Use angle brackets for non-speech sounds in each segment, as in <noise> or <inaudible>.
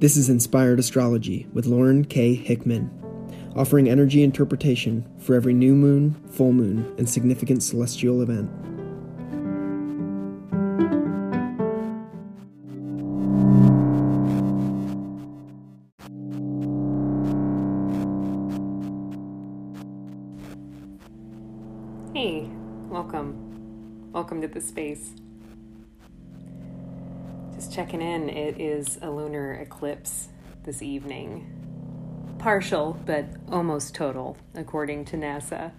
This is Inspired Astrology with Lauren K. Hickman, offering energy interpretation for every new moon, full moon, and significant celestial event. Space. Just checking in. It is a lunar eclipse this evening. Partial, but almost total, according to NASA.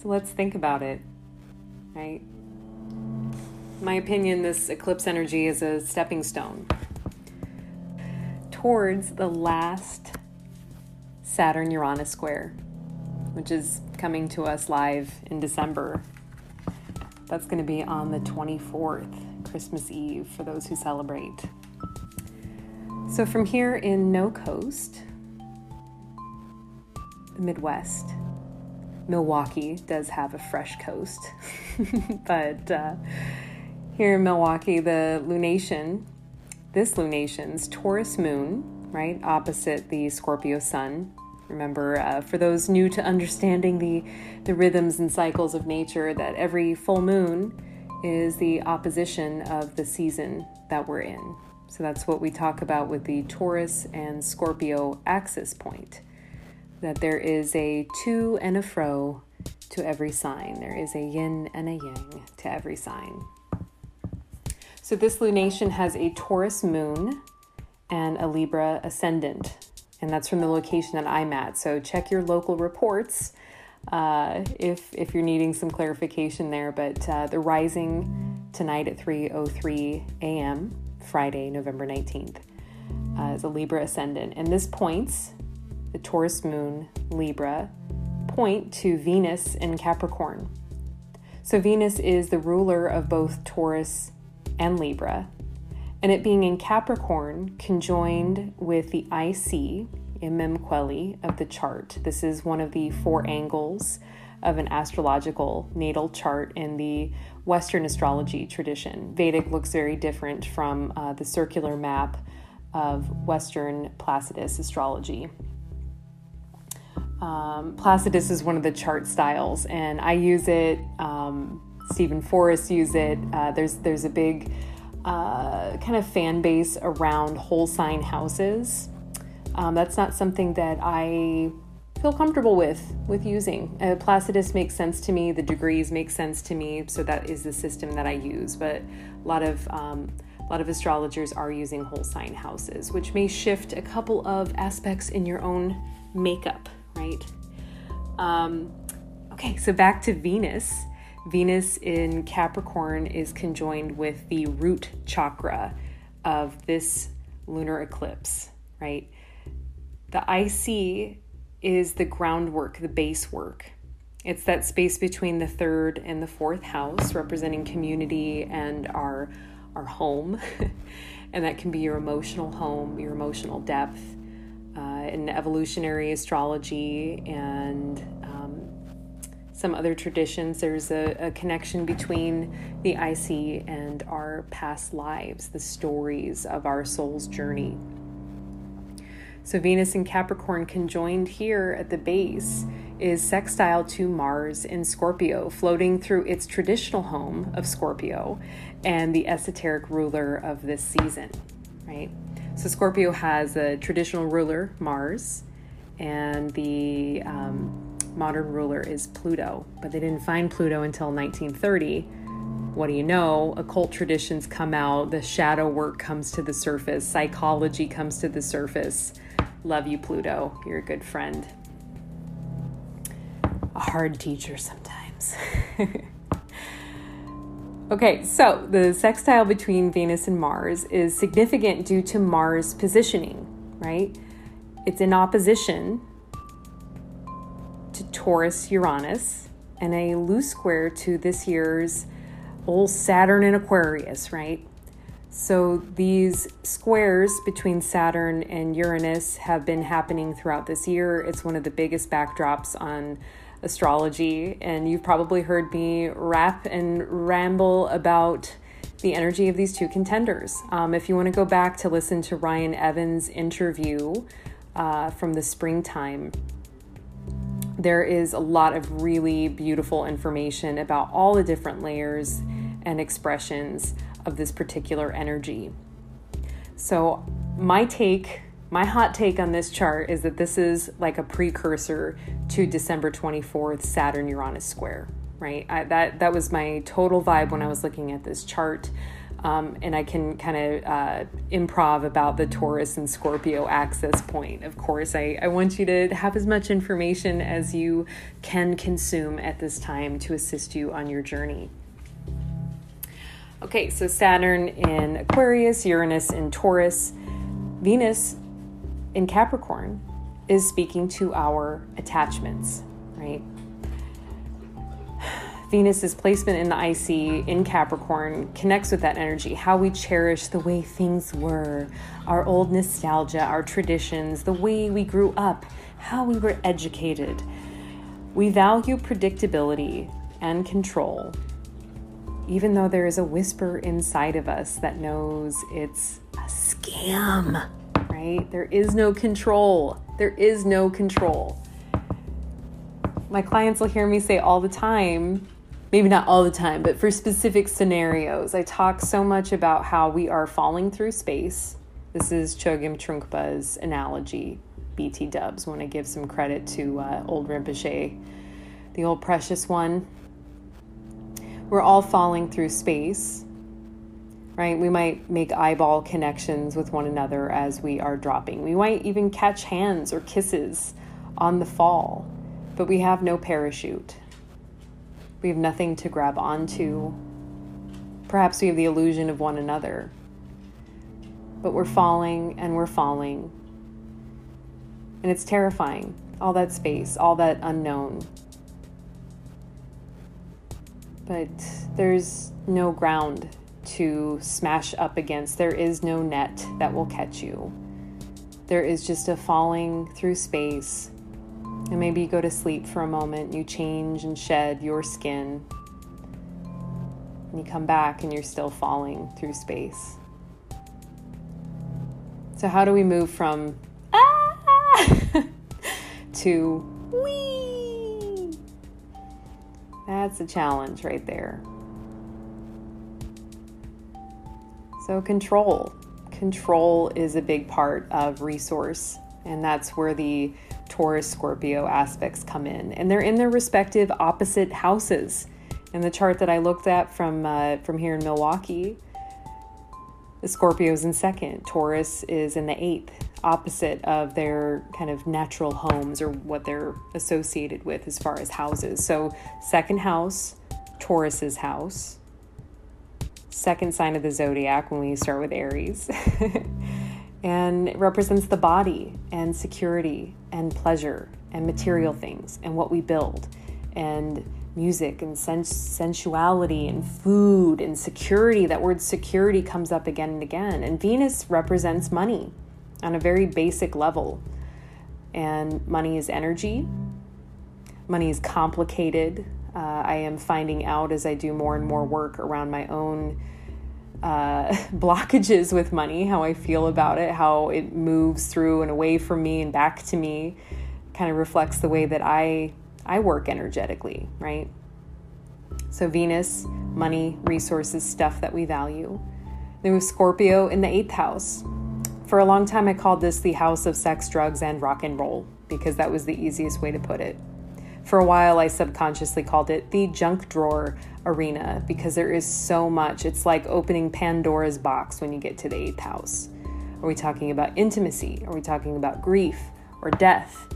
So let's think about it, right? my opinion, this eclipse energy is a stepping stone towards the last Saturn Uranus square, which is coming to us live in December. That's going to be on the 24th, Christmas Eve, for those who celebrate. So, from here in No Coast, the Midwest, Milwaukee does have a fresh coast, <laughs> but uh, here in Milwaukee, the lunation, this lunation's Taurus moon, right, opposite the Scorpio sun. Remember, uh, for those new to understanding the, the rhythms and cycles of nature, that every full moon is the opposition of the season that we're in. So that's what we talk about with the Taurus and Scorpio axis point. That there is a to and a fro to every sign. There is a yin and a yang to every sign. So this lunation has a Taurus moon and a Libra ascendant, and that's from the location that I'm at. So check your local reports uh, if if you're needing some clarification there. But uh, the rising tonight at 3:03 a.m. Friday, November 19th, uh, is a Libra ascendant, and this points the Taurus moon Libra point to Venus in Capricorn. So Venus is the ruler of both Taurus and Libra, and it being in Capricorn conjoined with the IC, Imum Coeli, of the chart. This is one of the four angles of an astrological natal chart in the Western astrology tradition. Vedic looks very different from uh, the circular map of Western Placidus astrology. Um, Placidus is one of the chart styles, and I use it. Um, Steven Forrest use it. Uh, there's there's a big uh, kind of fan base around whole sign houses. Um, that's not something that I feel comfortable with with using. Uh, Placidus makes sense to me. The degrees make sense to me, so that is the system that I use. But a lot of um, a lot of astrologers are using whole sign houses, which may shift a couple of aspects in your own makeup, right? Um, okay, so back to Venus. Venus in Capricorn is conjoined with the root chakra of this lunar eclipse, right? The IC is the groundwork, the base work. It's that space between the third and the fourth house, representing community and our our home, <laughs> and that can be your emotional home, your emotional depth. Uh, in evolutionary astrology and some other traditions, there's a, a, connection between the IC and our past lives, the stories of our soul's journey. So, Venus and Capricorn conjoined here at the base is sextile to Mars in Scorpio, floating through its traditional home of Scorpio and the esoteric ruler of this season, right? So, Scorpio has a traditional ruler, Mars, and the um, modern ruler is Pluto, but they didn't find Pluto until 1930. What do you know? Occult traditions come out, the shadow work comes to the surface, psychology comes to the surface. Love you, Pluto. You're a good friend. A hard teacher sometimes. <laughs> okay, so the sextile between Venus and Mars is significant due to Mars' positioning, right? It's in opposition to Taurus Uranus and a loose square to this year's old Saturn in Aquarius, right? So, these squares between Saturn and Uranus have been happening throughout this year. It's one of the biggest backdrops on astrology, and you've probably heard me rap and ramble about the energy of these two contenders. Um, if you want to go back to listen to Ryan Evans' interview uh, from the springtime, there is a lot of really beautiful information about all the different layers and expressions of this particular energy. So, my take, my hot take on this chart is that this is like a precursor to December 24th Saturn Uranus square, right? I, that that was my total vibe when I was looking at this chart. Um, and I can kind of uh, improv about the Taurus and Scorpio axis point. Of course, I, I want you to have as much information as you can consume at this time to assist you on your journey. Okay, so Saturn in Aquarius, Uranus in Taurus, Venus in Capricorn is speaking to our attachments, right? Venus's placement in the IC in Capricorn connects with that energy, how we cherish the way things were, our old nostalgia, our traditions, the way we grew up, how we were educated. We value predictability and control even though there is a whisper inside of us that knows it's a scam, right? There is no control. There is no control. My clients will hear me say all the time, maybe not all the time, but for specific scenarios, I talk so much about how we are falling through space. This is Chogyam Trungpa's analogy. BT dubs, want to give some credit to uh, old Rinpoche, the old precious one we're all falling through space, right? We might make eyeball connections with one another as we are dropping. We might even catch hands or kisses on the fall, but we have no parachute. We have nothing to grab onto. Perhaps we have the illusion of one another. But we're falling and we're falling. And it's terrifying. All that space, all that unknown but there's no ground to smash up against. There is no net that will catch you. There is just a falling through space. And maybe you go to sleep for a moment, you change and shed your skin. And you come back and you're still falling through space. So, how do we move from ah <laughs> to wee? That's a challenge right there. So, control. Control is a big part of resource, and that's where the Taurus Scorpio aspects come in. And they're in their respective opposite houses. In the chart that I looked at from, uh, from here in Milwaukee, the Scorpio is in second, Taurus is in the eighth, opposite of their kind of natural homes or what they're associated with as far as houses. So, second house, Taurus's house. Second sign of the zodiac when we start with Aries. <laughs> and represents the body and security and pleasure and material things and what we build and music and sens- sensuality and food and security. That word security comes up again and again. And Venus represents money on a very basic level. And money is energy, money is complicated. Uh, I am finding out as I do more and more work around my own uh, <laughs> blockages with money, how I feel about it, how it moves through and away from me and back to me, kind of reflects the way that I I work energetically, right? So Venus, money, resources, stuff that we value. Then we have Scorpio in the eighth house. For a long time, I called this the house of sex, drugs, and rock and roll because that was the easiest way to put it. For a while, I subconsciously called it the junk drawer arena because there is so much. It's like opening Pandora's box when you get to the eighth house. Are we talking about intimacy? Are we talking about grief or death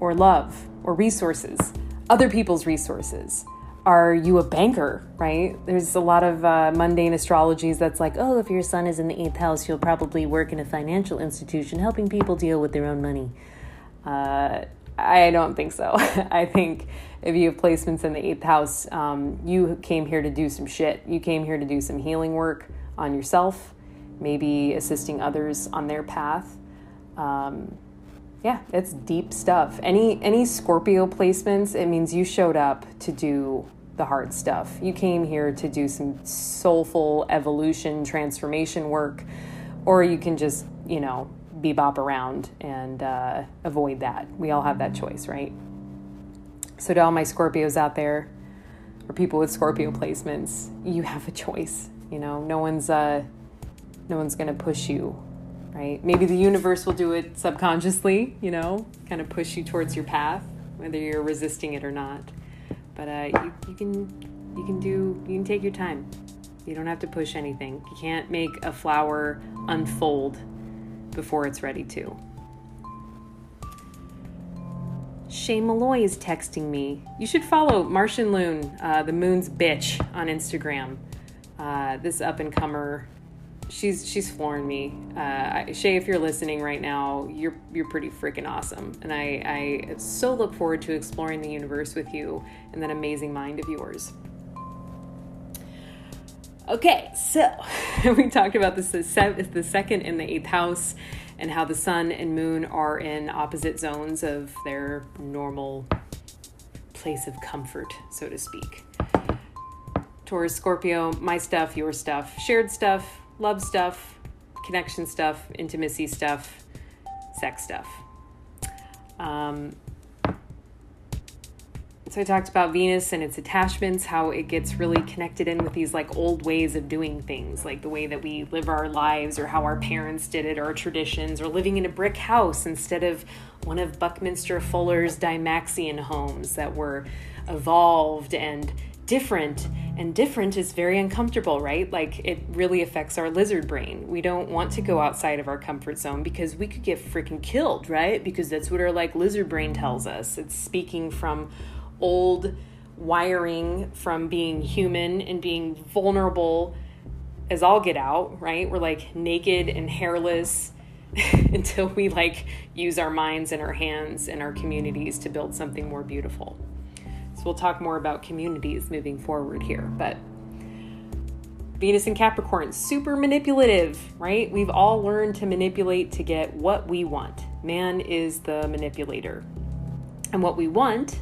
or love or resources? Other people's resources are you a banker, right? There's a lot of uh, mundane astrologies that's like, oh, if your sun is in the eighth house, you'll probably work in a financial institution helping people deal with their own money. Uh, I don't think so. <laughs> I think if you have placements in the eighth house, um, you came here to do some shit. You came here to do some healing work on yourself maybe assisting others on their path. Um, yeah, it's deep stuff. Any any Scorpio placements, it means you showed up to do the hard stuff. You came here to do some soulful evolution, transformation work, or you can just, you know, bebop around and uh, avoid that. We all have that choice, right? So, to all my Scorpios out there, or people with Scorpio placements, you have a choice. You know, no one's uh, no one's gonna push you, right? Maybe the universe will do it subconsciously. You know, kind of push you towards your path, whether you're resisting it or not. But uh, you, you can you can do you can take your time. You don't have to push anything. You can't make a flower unfold before it's ready to. Shay Malloy is texting me. You should follow Martian Loon, uh, the moon's bitch, on Instagram. Uh, this up and comer, she's she's flooring me. Uh, Shay, if you're listening right now, you're you're pretty freaking awesome, and I I so look forward to exploring the universe with you and that amazing mind of yours. Okay, so <laughs> we talked about this the second in the eighth house and how the sun and moon are in opposite zones of their normal place of comfort, so to speak. Taurus, Scorpio, my stuff, your stuff, shared stuff, love stuff, connection stuff, intimacy stuff, sex stuff. Um, so I talked about Venus and its attachments, how it gets really connected in with these like old ways of doing things, like the way that we live our lives or how our parents did it or traditions or living in a brick house instead of one of Buckminster Fuller's Dymaxion homes that were evolved and different. And different is very uncomfortable right? Like it really affects our lizard brain. We don't want to go outside of our comfort zone because we could get freaking killed right? Because that's what our like lizard brain tells us. It's speaking from old wiring from being human and being vulnerable as all get out, right? We're like naked and hairless <laughs> until we like use our minds and our hands and our communities to build something more beautiful. So we'll talk more about communities moving forward here, but Venus and Capricorn, super manipulative, right? We've all learned to manipulate to get what we want. Man is the manipulator. And what we want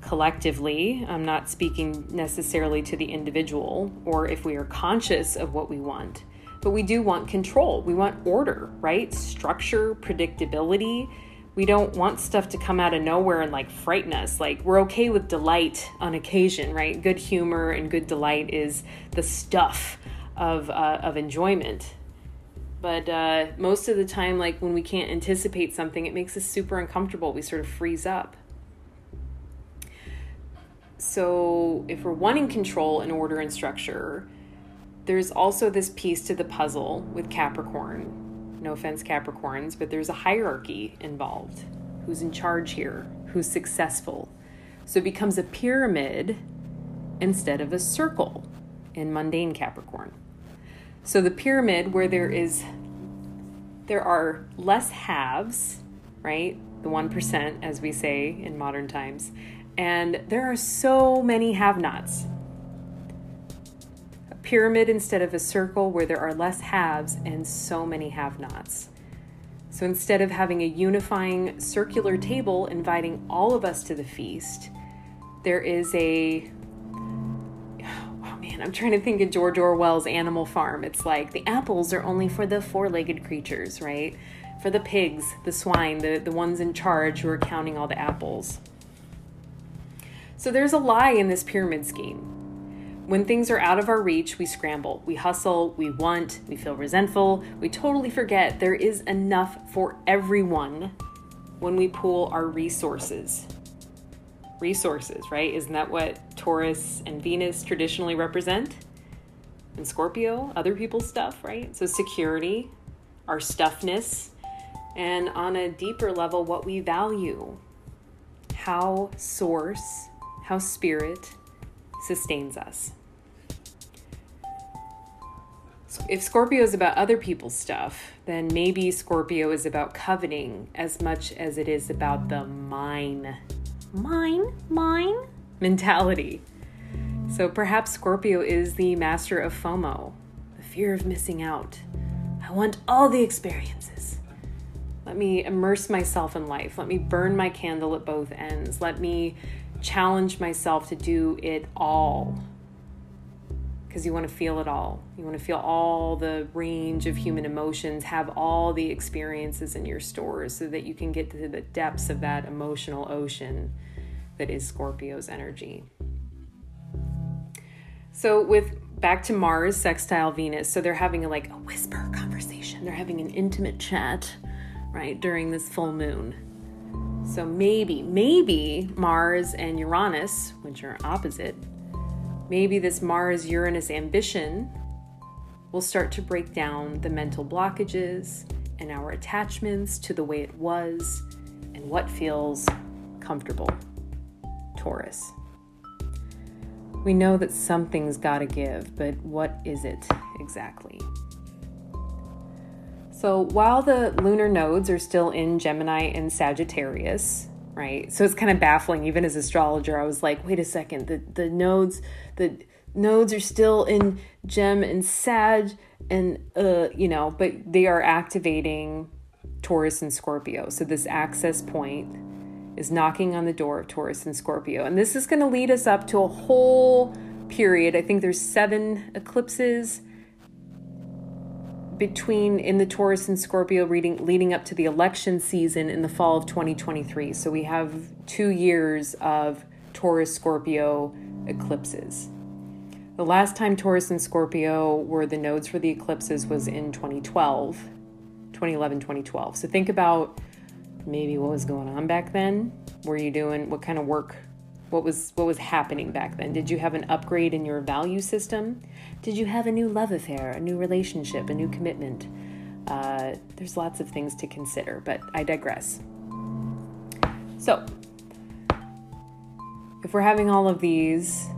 collectively, I'm not speaking necessarily to the individual or if we are conscious of what we want, but we do want control. We want order, right? Structure, predictability. We don't want stuff to come out of nowhere and like frighten us. Like, we're okay with delight on occasion, right? Good humor and good delight is the stuff of, uh, of enjoyment. But uh, most of the time, like when we can't anticipate something, it makes us super uncomfortable. We sort of freeze up. So, if we're wanting control and order and structure, there's also this piece to the puzzle with Capricorn. No offense, Capricorns, but there's a hierarchy involved. Who's in charge here? Who's successful? So it becomes a pyramid instead of a circle in mundane Capricorn. So the pyramid where there is there are less halves, right? The 1% as we say in modern times, and there are so many have nots. A pyramid instead of a circle where there are less haves and so many have nots. So instead of having a unifying circular table inviting all of us to the feast, there is a oh man, I'm trying to think of George Orwell's Animal Farm. It's like the apples are only for the four-legged creatures, right? For the pigs, the swine, the, the ones in charge who are counting all the apples. So there's a lie in this pyramid scheme. When things are out of our reach, we scramble, we hustle, we want, we feel resentful, we totally forget there is enough for everyone when we pool our resources. Resources, right? Isn't that what Taurus and Venus traditionally represent? And Scorpio, other people's stuff, right? So security, our stuffness, and on a deeper level, what we value. How source how spirit sustains us. If Scorpio is about other people's stuff, then maybe Scorpio is about coveting as much as it is about the mine, mine, mine mentality. So perhaps Scorpio is the master of FOMO, the fear of missing out, I want all the experiences. Let me immerse myself in life. Let me burn my candle at both ends. Let me challenge myself to do it all. Because you want to feel it all. You want to feel all the range of human emotions, have all the experiences in your stores so that you can get to the depths of that emotional ocean that is Scorpio's energy. So, with back to Mars, sextile Venus, so they're having a, like a whisper conversation. They're having an intimate chat, right, during this full moon. So maybe, maybe Mars and Uranus, which are opposite, maybe this Mars Uranus ambition will start to break down the mental blockages and our attachments to the way it was and what feels comfortable. Taurus. We know that something's got to give, but what is it exactly? So while the lunar nodes are still in Gemini and Sagittarius, right? So it's kind of baffling even as astrologer. I was like, wait a second, the the nodes the nodes are still in Gem and Sag and uh, you know, but they are activating Taurus and Scorpio. So this axis point is knocking on the door of Taurus and Scorpio. And this is going to lead us up to a whole period. I think there's 7 eclipses between in the Taurus and Scorpio reading leading up to the election season in the fall of 2023. So we have 2 years of Taurus Scorpio eclipses. The last time Taurus and Scorpio were the nodes for the eclipses was in 2012, 2011, 2012. So think about maybe what was going on back then. Were you doing what kind of work what was what was happening back then? Did you have an upgrade in your value system? Did you have a new love affair a new relationship a new commitment? Uh, there's lots of things to consider but i digress. So if we're having all of these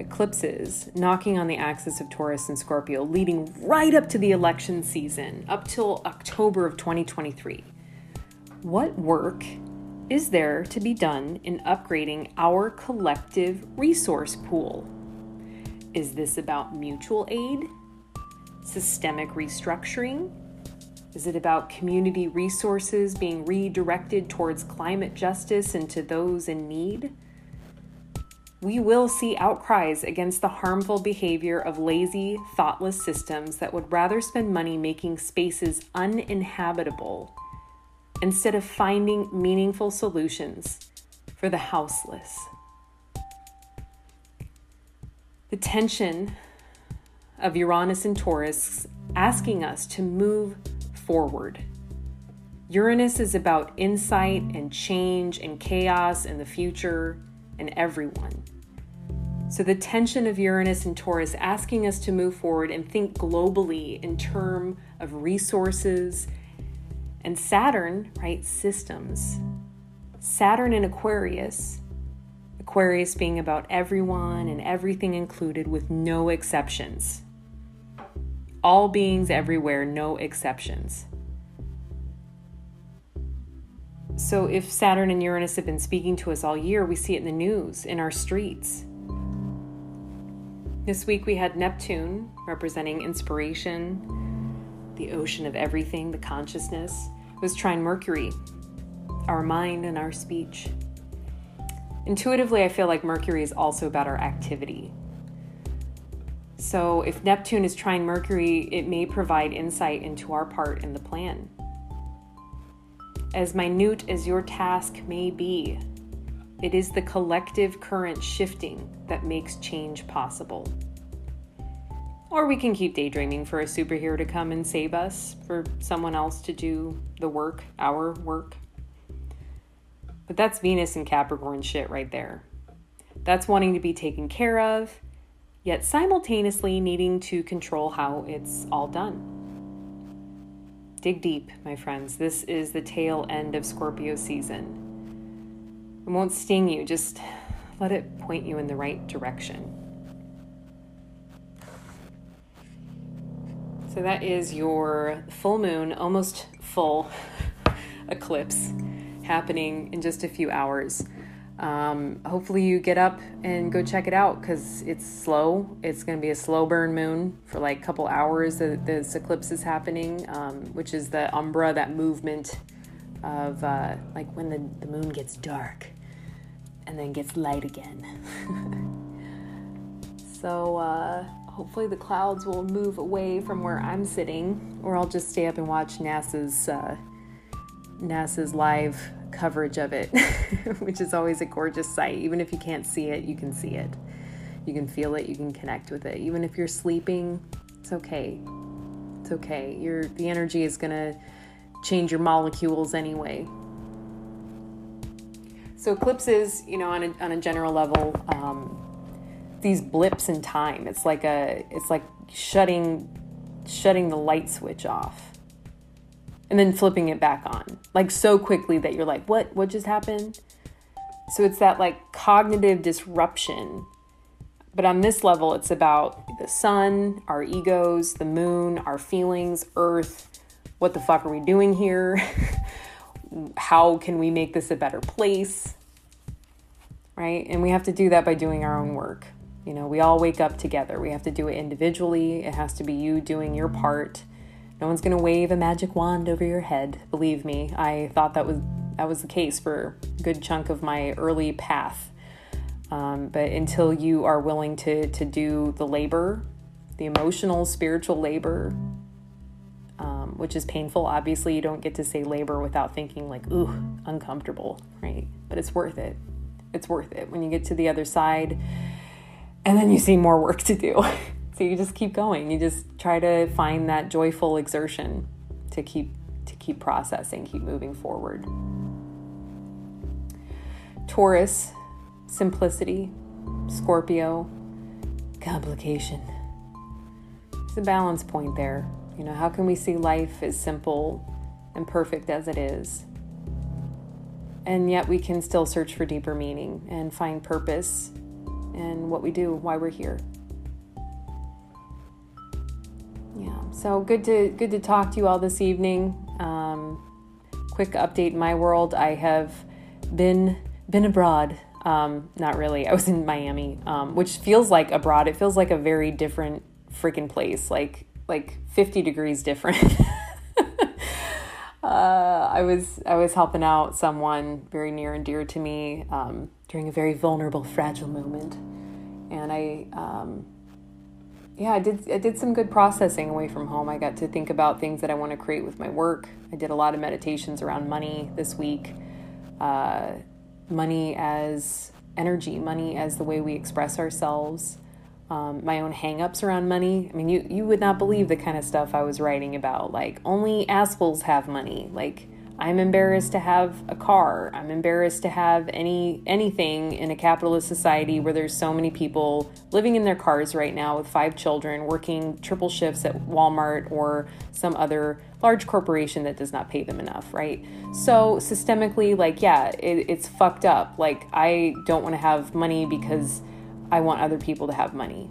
eclipses knocking on the axis of taurus and scorpio leading right up to the election season up till october of 2023 what work is there to be done in upgrading our collective resource pool? Is this about mutual aid? Systemic restructuring? Is it about community resources being redirected towards climate justice and to those in need? We will see outcries against the harmful behavior of lazy, thoughtless systems that would rather spend money making spaces uninhabitable instead of finding meaningful solutions for the houseless. The tension of Uranus and Taurus asking us to move forward. Uranus is about insight and change and chaos and the future and everyone. So, the tension of Uranus and Taurus asking us to move forward and think globally in terms of resources and Saturn, right, systems. Saturn in Aquarius, Aquarius being about everyone and everything included with no exceptions. All beings everywhere, no exceptions. So, if Saturn and Uranus have been speaking to us all year, we see it in the news, in our streets. This week we had Neptune representing inspiration, the ocean of everything, the consciousness, was trine Mercury, our mind and our speech. Intuitively, I feel like Mercury is also about our activity. So, if Neptune is trine Mercury, it may provide insight into our part in the plan. As minute as your task may be, it is the collective current shifting that makes change possible. Or we can keep daydreaming for a superhero to come and save us, for someone else to do the work, our work. But that's Venus and Capricorn shit right there. That's wanting to be taken care of, yet simultaneously needing to control how it's all done. Dig deep, my friends. This is the tail end of Scorpio season. It won't sting you, just let it point you in the right direction. So that is your full moon, almost full <laughs> eclipse happening in just a few hours. Um, hopefully, you get up and go check it out because it's slow. It's going to be a slow burn moon for like a couple hours that this eclipse is happening, um, which is the umbra, that movement of uh, like when the, the moon gets dark and then gets light again. <laughs> so, uh, hopefully, the clouds will move away from where I'm sitting, or I'll just stay up and watch NASA's. Uh, NASA's live coverage of it, <laughs> which is always a gorgeous sight. Even if you can't see it, you can see it. You can feel it, you can connect with it. Even if you're sleeping, it's okay. It's okay. Your the energy is going to change your molecules anyway. So eclipses, you know, on a, on a general level, um, these blips in time. It's like a it's like shutting shutting the light switch off and then flipping it back on like so quickly that you're like what what just happened? So it's that like cognitive disruption. But on this level it's about the sun our egos the moon our feelings earth. What the fuck are we doing here? <laughs> How can we make this a better place? Right? And we have to do that by doing our own work you know we all wake up together we have to do it individually it has to be you doing your part no one's going to wave a magic wand over your head. Believe me, I thought that was that was the case for a good chunk of my early path. Um, but until you are willing to to do the labor, the emotional, spiritual labor, um, which is painful. Obviously, you don't get to say labor without thinking like, ooh, uncomfortable, right? But it's worth it. It's worth it when you get to the other side, and then you see more work to do. <laughs> So you just keep going. You just try to find that joyful exertion to keep to keep processing, keep moving forward. Taurus, simplicity, Scorpio, complication. It's a balance point there. You know, how can we see life as simple and perfect as it is? And yet we can still search for deeper meaning and find purpose in what we do, why we're here. Yeah, so good to good to talk to you all this evening. Um, quick update in my world: I have been been abroad. Um, not really. I was in Miami, um, which feels like abroad. It feels like a very different freaking place. Like like fifty degrees different. <laughs> uh, I was I was helping out someone very near and dear to me um, during a very vulnerable, fragile moment, and I um, yeah, I did I did some good processing away from home. I got to think about things that I want to create with my work. I did a lot of meditations around money this week. Uh, money as energy, money as the way we express ourselves. Um, my own hangups around money. I mean, you you would not believe the kind of stuff I was writing about. Like only assholes have money. Like I'm embarrassed to have a car. I'm embarrassed to have any anything in a capitalist society where there's so many people living in their cars right now with five children, working triple shifts at Walmart or some other large corporation that does not pay them enough, right? So systemically, like, yeah, it, it's fucked up. Like, I don't want to have money because I want other people to have money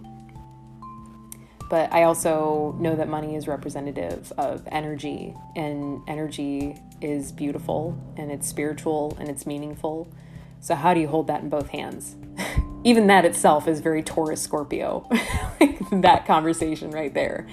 but I also know that money is representative of energy, and energy is beautiful and it's spiritual and it's meaningful. So, how do you hold that in both hands? <laughs> Even that itself is very Taurus Scorpio, <laughs> like that conversation right there.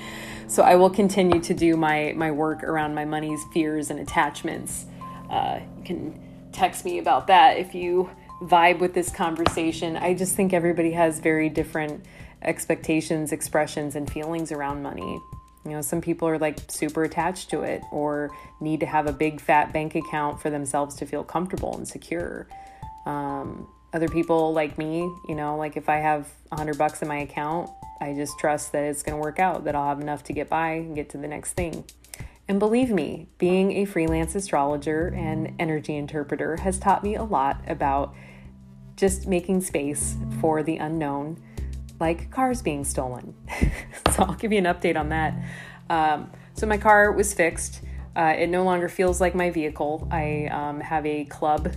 So, I will continue to do my, my work around my money's fears and attachments. Uh, you can text me about that if you vibe with this conversation. I just think everybody has very different expectations, expressions, and feelings around money. You know, some people are like super attached to it or need to have a big fat bank account for themselves to feel comfortable and secure. Um, other people like me, you know, like if I have a hundred bucks in my account, I just trust that it's going to work out, that I'll have enough to get by and get to the next thing. And believe me, being a freelance astrologer and energy interpreter has taught me a lot about just making space for the unknown like cars being stolen. <laughs> so I'll give you an update on that. Um, so my car was fixed. Uh, it no longer feels like my vehicle. I um, have a club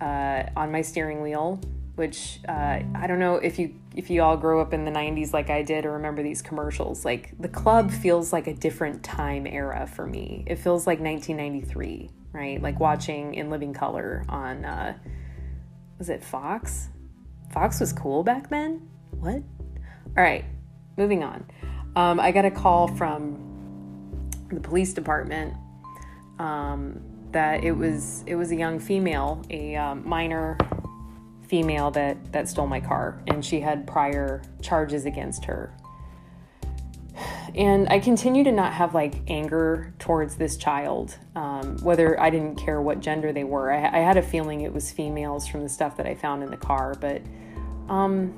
uh, on my steering wheel, which uh, I don't know if you if you all grew up in the 90s like I did or remember these commercials. Like the club feels like a different time era for me. It feels like 1993, right? Like watching In Living Color on uh, was it Fox? Fox was cool back then? What? All right, moving on. Um, I got a call from the police department um, that it was it was a young female, a um, minor female that that stole my car, and she had prior charges against her. And I continue to not have like anger towards this child, um, whether I didn't care what gender they were. I, I, had a feeling it was females from the stuff that I found in the car, but um,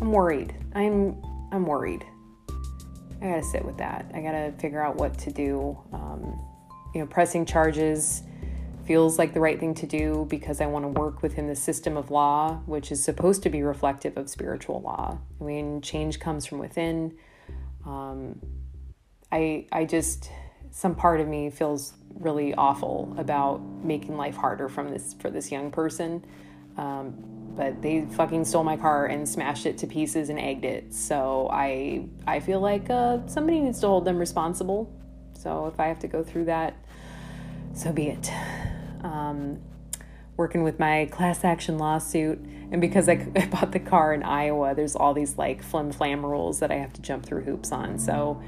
I'm worried. I'm I'm worried. I gotta sit with that. I gotta figure out what to do. Um, you know, pressing charges feels like the right thing to do because I want to work within the system of law, which is supposed to be reflective of spiritual law. I mean, change comes from within. Um, I I just some part of me feels really awful about making life harder from this for this young person. Um, but they fucking stole my car and smashed it to pieces and egged it. So I I feel like uh, somebody needs to hold them responsible. So if I have to go through that, so be it. Um, working with my class action lawsuit, and because I, <laughs> I bought the car in Iowa, there's all these like flim flam rules that I have to jump through hoops on. So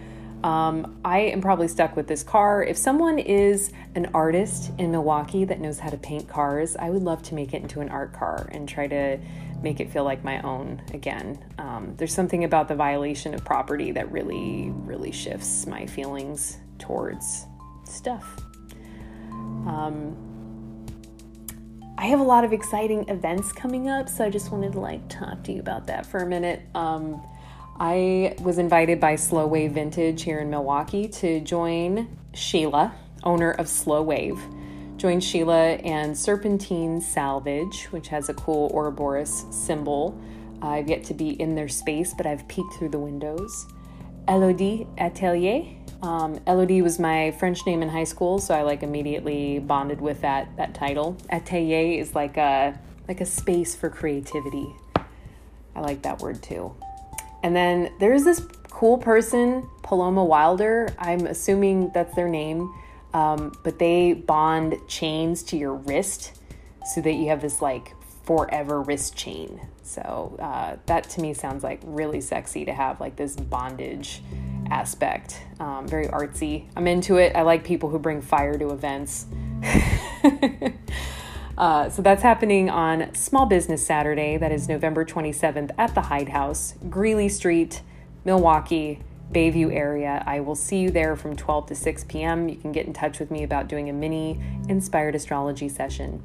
um, I am probably stuck with this car. If someone is an artist in Milwaukee that knows how to paint cars, I would love to make it into an art car and try to make it feel like my own again. Um, there's something about the violation of property that really, really shifts my feelings towards stuff. Um, I have a lot of exciting events coming up, so I just wanted to like talk to you about that for a minute. Um, I was invited by Slow Wave Vintage here in Milwaukee to join Sheila, owner of Slow Wave. Join Sheila and Serpentine Salvage, which has a cool Ouroboros symbol. I've yet to be in their space, but I've peeked through the windows. Elodie Atelier. Um, Elodie was my French name in high school, so I like immediately bonded with that that title. Atelier is like a like a space for creativity. I like that word too. And then there's this cool person, Paloma Wilder. I'm assuming that's their name. Um, but they bond chains to your wrist so that you have this like forever wrist chain. So uh, that to me sounds like really sexy to have like this bondage aspect. Um, very artsy. I'm into it. I like people who bring fire to events. <laughs> Uh, so that's happening on Small Business Saturday. That is November 27th at the Hyde House, Greeley Street, Milwaukee, Bayview area. I will see you there from 12 to 6 p.m. You can get in touch with me about doing a mini inspired astrology session.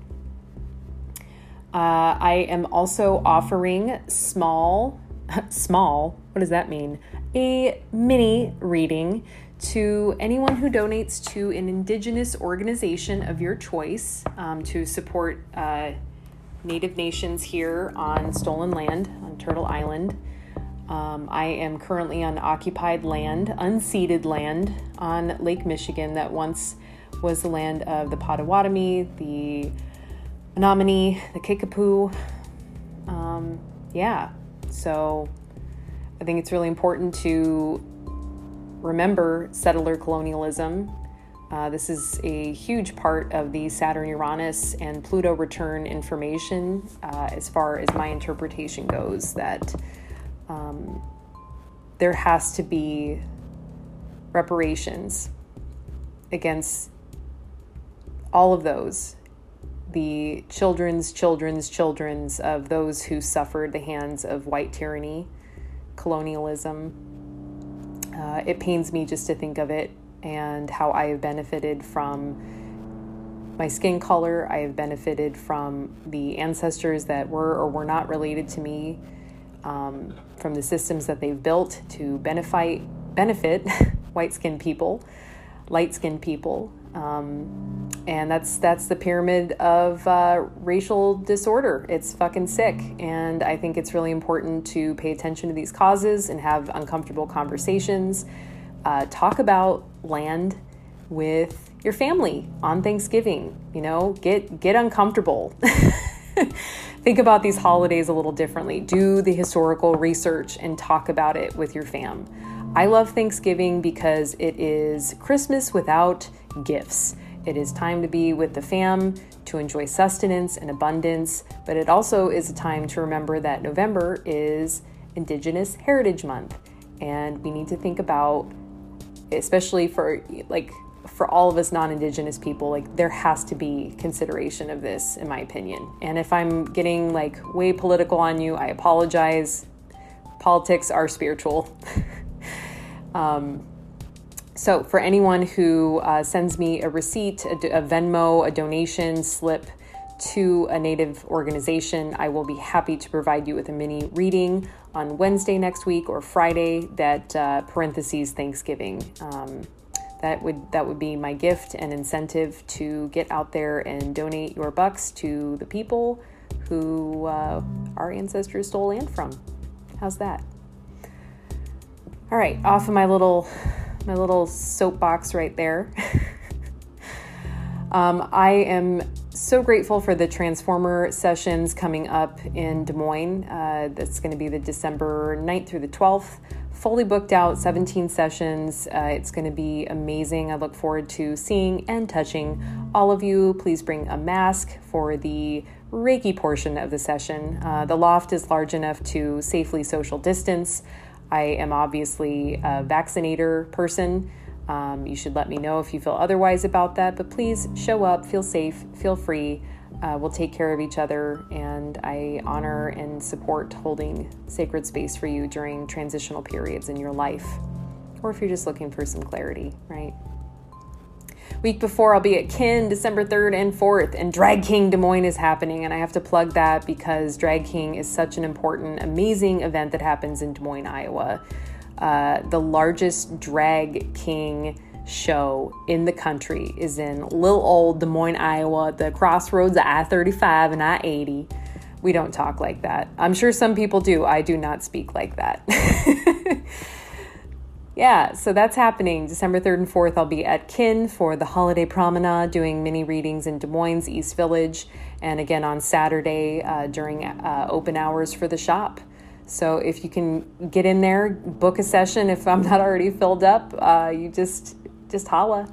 Uh, I am also offering small, <laughs> small, what does that mean? A mini reading to anyone who donates to an Indigenous organization of your choice um, to support uh, Native nations here on stolen land on Turtle Island. Um, I am currently on occupied land, unceded land on Lake Michigan that once was the land of the Potawatomi, the Menominee, the Kickapoo. Um, yeah, so I think it's really important to remember settler colonialism. Uh, this is a huge part of the Saturn Uranus and Pluto return information uh, as far as my interpretation goes, that um, there has to be reparations against all of those the children's children's children's of those who suffered the hands of white tyranny, colonialism, uh, it pains me just to think of it and how I have benefited from my skin color. I have benefited from the ancestors that were or were not related to me, um, from the systems that they've built to benefit <laughs> benefit white skinned people, light skinned people. Um, and that's that's the pyramid of uh, racial disorder. It's fucking sick, and I think it's really important to pay attention to these causes and have uncomfortable conversations. Uh, talk about land with your family on Thanksgiving. You know, get get uncomfortable. <laughs> Think about these holidays a little differently. Do the historical research and talk about it with your fam. I love Thanksgiving because it is Christmas without gifts. It is time to be with the fam, to enjoy sustenance and abundance, but it also is a time to remember that November is Indigenous Heritage Month. And we need to think about, especially for like for all of us non-indigenous people like there has to be consideration of this in my opinion. And if i'm getting like way political on you i apologize. Politics are spiritual <laughs> um, so for anyone who uh, sends me a receipt a, a venmo a donation slip to a native organization i will be happy to provide you with a mini reading on wednesday next week or friday that uh, parentheses thanksgiving um, that would that would be my gift and incentive to get out there and donate your bucks to the people who uh, our ancestors stole land from. How's that? All right, off of my little my little soapbox right there. <laughs> um, I am so grateful for the Transformer sessions coming up in Des Moines. Uh, that's going to be the December 9th through the 12th fully booked out 17 sessions. Uh, it's going to be amazing. I look forward to seeing and touching all of you. Please bring a mask for the Reiki portion of the session. Uh, the loft is large enough to safely social distance. I am obviously a vaccinator person. Um, you should let me know if you feel otherwise about that, but please show up, feel safe, feel free uh, we'll take care of each other, and I honor and support holding sacred space for you during transitional periods in your life, or if you're just looking for some clarity, right? Week before, I'll be at Kin December 3rd and 4th, and Drag King Des Moines is happening. And I have to plug that because Drag King is such an important, amazing event that happens in Des Moines, Iowa. Uh, the largest drag king show in the country is in little old Des Moines, Iowa, the crossroads of I 35 and I 80. We don't talk like that. I'm sure some people do. I do not speak like that. <laughs> yeah, so that's happening December 3rd and 4th. I'll be at Kin for the holiday promenade doing mini readings in Des Moines, East Village, and again on Saturday uh, during uh, open hours for the shop. So if you can get in there, book a session. If I'm not already filled up, uh, you just just holla.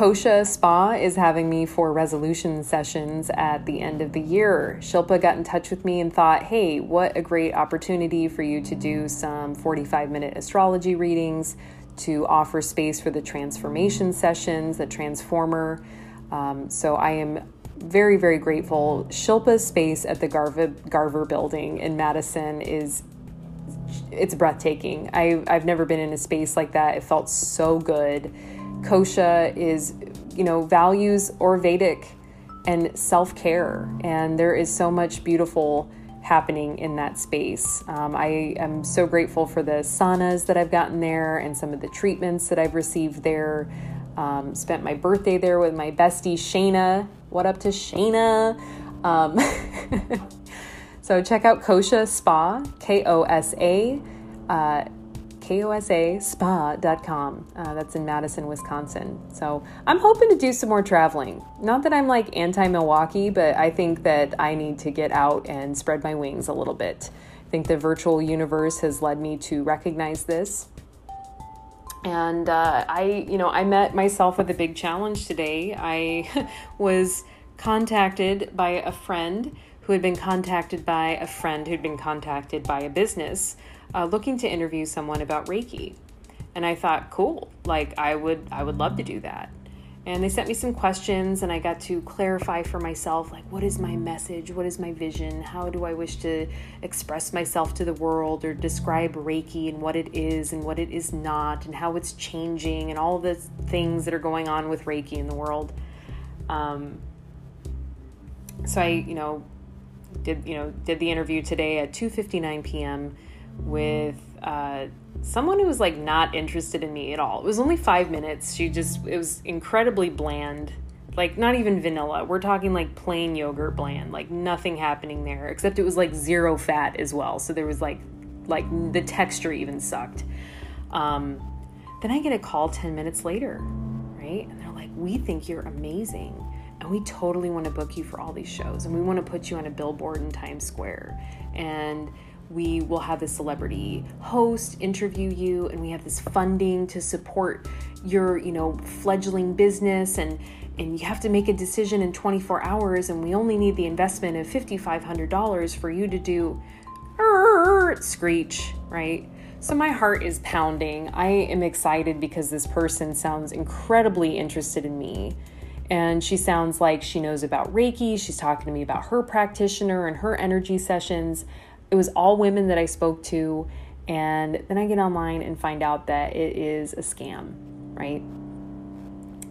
Kosha Spa is having me for resolution sessions at the end of the year. Shilpa got in touch with me and thought, hey, what a great opportunity for you to do some 45 minute astrology readings, to offer space for the transformation sessions, the transformer. Um, so I am very, very grateful. Shilpa's space at the Garver, Garver building in Madison is it's breathtaking. I, I've never been in a space like that. It felt so good. Kosha is, you know, values Ayurvedic and self care, and there is so much beautiful happening in that space. Um, I am so grateful for the saunas that I've gotten there and some of the treatments that I've received there. Um, spent my birthday there with my bestie Shayna. What up to Shayna? Um, <laughs> So check out Kosha Spa, K O S A, uh, K-O-S-A spa.com. Uh, that's in Madison, Wisconsin. So I'm hoping to do some more traveling. Not that I'm like anti Milwaukee, but I think that I need to get out and spread my wings a little bit. I think the virtual universe has led me to recognize this. And uh, I, you know, I met myself with a big challenge today. I <laughs> was contacted by a friend who had been contacted by a friend who'd been contacted by a business uh, looking to interview someone about Reiki. And I thought, cool, like I would, I would love to do that. And they sent me some questions, and I got to clarify for myself, like, what is my message? What is my vision? How do I wish to express myself to the world or describe Reiki and what it is and what it is not, and how it's changing, and all the things that are going on with Reiki in the world. Um, so I, you know, did you know did the interview today at 2:59 p.m. with uh, someone who was like not interested in me at all. It was only five minutes. She just it was incredibly bland, like not even vanilla. We're talking like plain yogurt bland, like nothing happening there except it was like zero fat as well. So there was like like the texture even sucked. Um, then I get a call 10 minutes later, right? And they're like, "We think you're amazing." and we totally want to book you for all these shows and we want to put you on a billboard in Times Square and we will have the celebrity host interview you and we have this funding to support your you know fledgling business and and you have to make a decision in 24 hours and we only need the investment of $5500 for you to do screech right? So my heart is pounding. I am excited because this person sounds incredibly interested in me. And she sounds like she knows about reiki she's talking to me about her practitioner and her energy sessions it was all women that i spoke to and then i get online and find out that it is a scam right?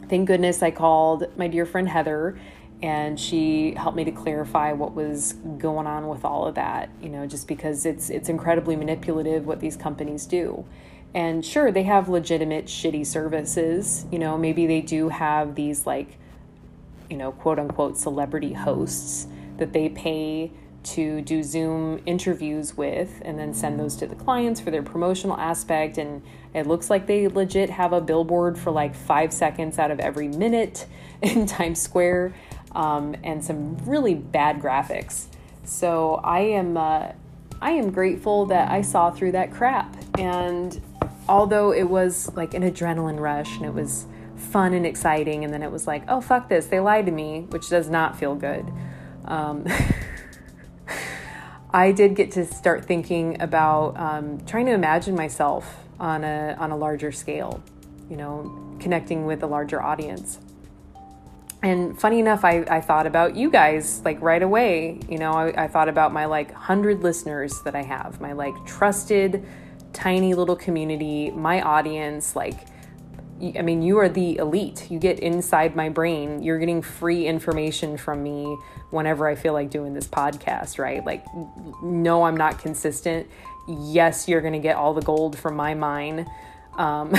Thank goodness I called my dear friend Heather and she helped me to clarify what was going on with all of that you know just because it's it's incredibly manipulative what these companies do. And sure they have legitimate shitty services you know maybe they do have these like you know quote unquote celebrity hosts that they pay to do Zoom interviews with and then send those to the clients for their promotional aspect. And it looks like they legit have a billboard for like five seconds out of every minute <laughs> in Times Square um, and some really bad graphics. So I am. Uh, I am grateful that I saw through that crap. And although it was like an adrenaline rush and it was fun and exciting, and then it was like, oh, fuck this, they lied to me, which does not feel good. Um, <laughs> I did get to start thinking about um, trying to imagine myself on a on a larger scale, you know, connecting with a larger audience. And funny enough, I, I thought about you guys like right away. You know, I, I thought about my like hundred listeners that I have, my like trusted, tiny little community, my audience, like I mean, you are the elite. You get inside my brain. You're getting free information from me whenever I feel like doing this podcast, right? Like, no, I'm not consistent. Yes, you're going to get all the gold from my mine. Um,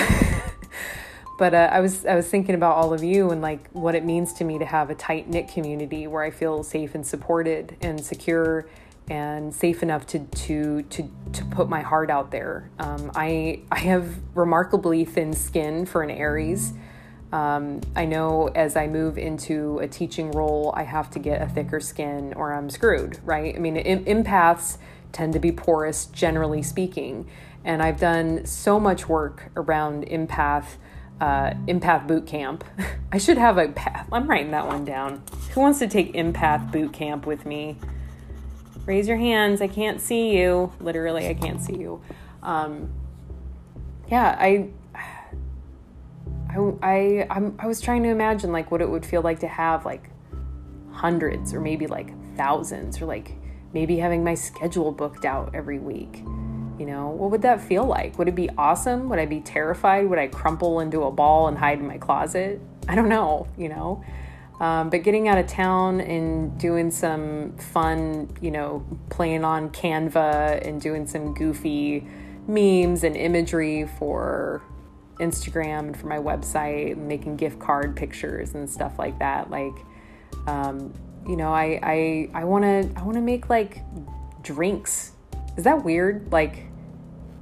<laughs> but uh, I was I was thinking about all of you and like what it means to me to have a tight knit community where I feel safe and supported and secure and safe enough to to to to put my heart out there. Um, I I have remarkably thin skin for an Aries. Um, I know as I move into a teaching role, I have to get a thicker skin or I'm screwed, right? I mean, empaths tend to be porous, generally speaking, and I've done so much work around empath. Uh, empath boot camp. <laughs> I should have a path. I'm writing that one down. Who wants to take empath boot camp with me? Raise your hands. I can't see you. Literally, I can't see you. Um, yeah, I, I, I, I'm, I was trying to imagine like what it would feel like to have like hundreds or maybe like thousands or like maybe having my schedule booked out every week. You know, what would that feel like? Would it be awesome? Would I be terrified? Would I crumple into a ball and hide in my closet? I don't know, you know. Um, but getting out of town and doing some fun, you know, playing on Canva and doing some goofy memes and imagery for Instagram and for my website, making gift card pictures and stuff like that. Like, um, you know, I I I want to I want to make like drinks. Is that weird? Like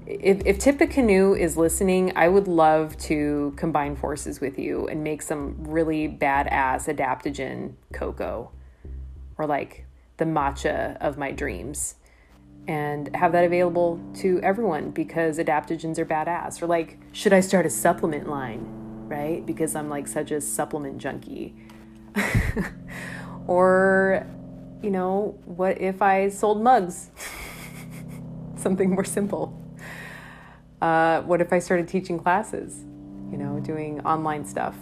if, if Tippecanoe is listening, I would love to combine forces with you and make some really badass adaptogen cocoa or like the matcha of my dreams and have that available to everyone because adaptogens are badass. Or like, should I start a supplement line, right? Because I'm like such a supplement junkie. <laughs> or, you know, what if I sold mugs? <laughs> Something more simple. Uh, what if I started teaching classes? You know, doing online stuff,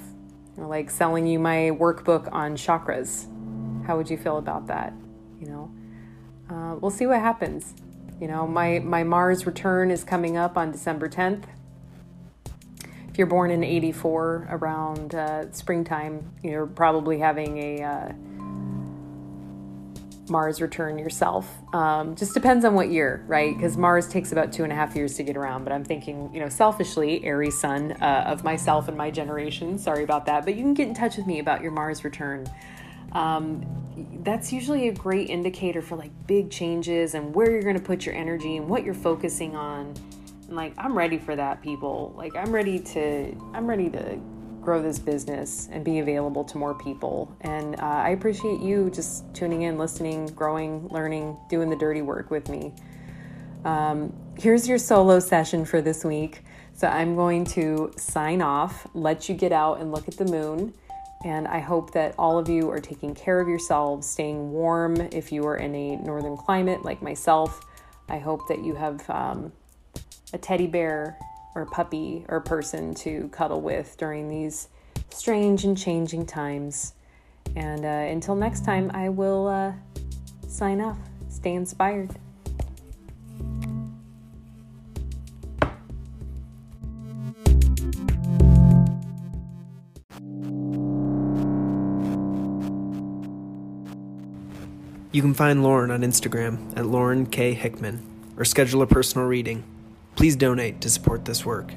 like selling you my workbook on chakras. How would you feel about that? You know, uh, we'll see what happens. You know, my my Mars return is coming up on December 10th. If you're born in '84, around uh, springtime, you're probably having a uh, Mars return yourself. Um, just depends on what year, right? Because Mars takes about two and a half years to get around. But I'm thinking, you know, selfishly, Aries sun uh, of myself and my generation. Sorry about that. But you can get in touch with me about your Mars return. Um, that's usually a great indicator for like big changes and where you're going to put your energy and what you're focusing on. And like, I'm ready for that, people. Like, I'm ready to, I'm ready to grow this business and be available to more people. And uh, I appreciate you just tuning in, listening, growing, learning, doing the dirty work with me. Um, here's your solo session for this week. So I'm going to sign off, let you get out and look at the moon. And I hope that all of you are taking care of yourselves, staying warm if you are in a northern climate like myself. I hope that you have um, a teddy bear or puppy or person to cuddle with during these strange and changing times. And uh, until next time, I will uh, sign off. Stay inspired. You can find Lauren on Instagram at Lauren K. Hickman or schedule a personal reading. Please donate to support this work.